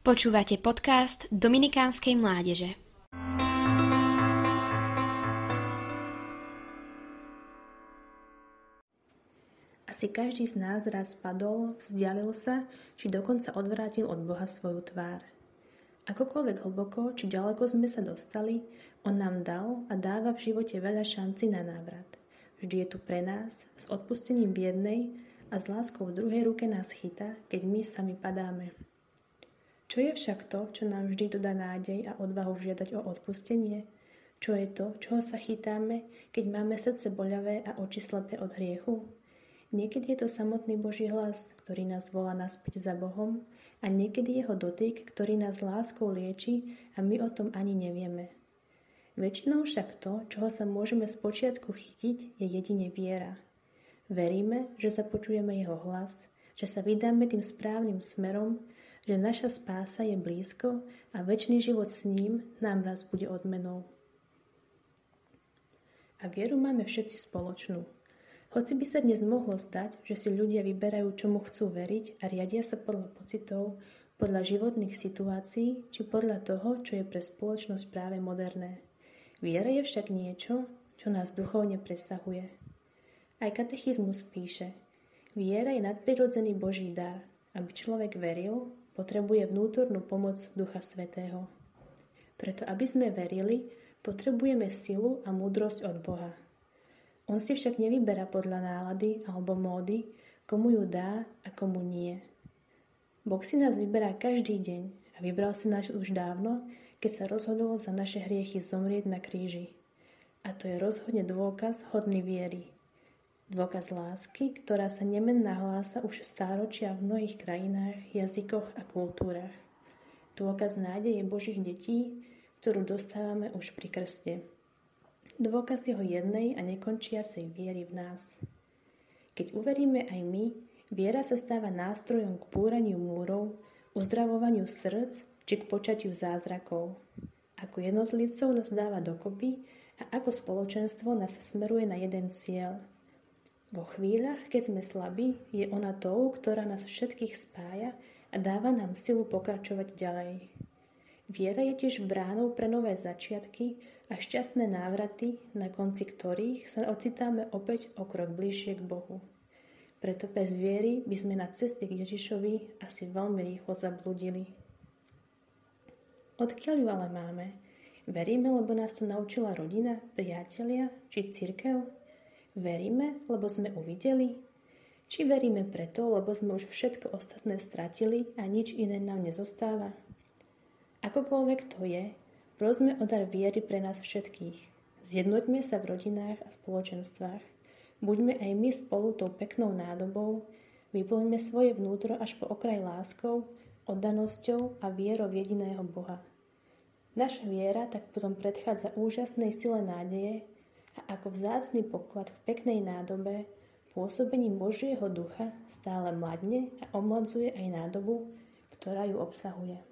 Počúvate podcast Dominikánskej mládeže. Asi každý z nás raz spadol, vzdialil sa, či dokonca odvrátil od Boha svoju tvár. Akokoľvek hlboko či ďaleko sme sa dostali, On nám dal a dáva v živote veľa šanci na návrat. Vždy je tu pre nás, s odpustením v jednej a s láskou v druhej ruke nás chytá, keď my sami padáme. Čo je však to, čo nám vždy dodá nádej a odvahu žiadať o odpustenie? Čo je to, čoho sa chytáme, keď máme srdce boľavé a oči slepé od hriechu? Niekedy je to samotný Boží hlas, ktorý nás volá naspäť za Bohom a niekedy jeho dotyk, ktorý nás láskou lieči a my o tom ani nevieme. Väčšinou však to, čoho sa môžeme spočiatku chytiť, je jedine viera. Veríme, že započujeme jeho hlas, že sa vydáme tým správnym smerom, že naša spása je blízko a väčší život s ním nám raz bude odmenou. A vieru máme všetci spoločnú. Hoci by sa dnes mohlo zdať, že si ľudia vyberajú, čomu chcú veriť a riadia sa podľa pocitov, podľa životných situácií či podľa toho, čo je pre spoločnosť práve moderné. Viera je však niečo, čo nás duchovne presahuje. Aj katechizmus píše, viera je nadprirodzený Boží dar. Aby človek veril, potrebuje vnútornú pomoc Ducha Svetého. Preto, aby sme verili, potrebujeme silu a múdrosť od Boha. On si však nevyberá podľa nálady alebo módy, komu ju dá a komu nie. Boh si nás vyberá každý deň a vybral si nás už dávno, keď sa rozhodol za naše hriechy zomrieť na kríži. A to je rozhodne dôkaz hodný viery. Dôkaz lásky, ktorá sa nemenná hlása už stáročia v mnohých krajinách, jazykoch a kultúrach. Dôkaz nádeje Božích detí, ktorú dostávame už pri krste. Dôkaz jeho jednej a nekončiacej viery v nás. Keď uveríme aj my, viera sa stáva nástrojom k púraniu múrov, uzdravovaniu srdc či k počatiu zázrakov. Ako jednotlivcov nás dáva dokopy a ako spoločenstvo nás smeruje na jeden cieľ – vo chvíľach, keď sme slabí, je ona tou, ktorá nás všetkých spája a dáva nám silu pokračovať ďalej. Viera je tiež bránou pre nové začiatky a šťastné návraty, na konci ktorých sa ocitáme opäť o krok bližšie k Bohu. Preto bez viery by sme na ceste k Ježišovi asi veľmi rýchlo zabludili. Odkiaľ ju ale máme? Veríme, lebo nás to naučila rodina, priatelia či církev? Veríme, lebo sme uvideli? Či veríme preto, lebo sme už všetko ostatné stratili a nič iné nám nezostáva? Akokoľvek to je, prosme o dar viery pre nás všetkých. Zjednoťme sa v rodinách a spoločenstvách. Buďme aj my spolu tou peknou nádobou, vyplňme svoje vnútro až po okraj láskou, oddanosťou a vierou jediného Boha. Naša viera tak potom predchádza úžasnej sile nádeje, a ako vzácný poklad v peknej nádobe pôsobením Božieho ducha stále mladne a omladzuje aj nádobu, ktorá ju obsahuje.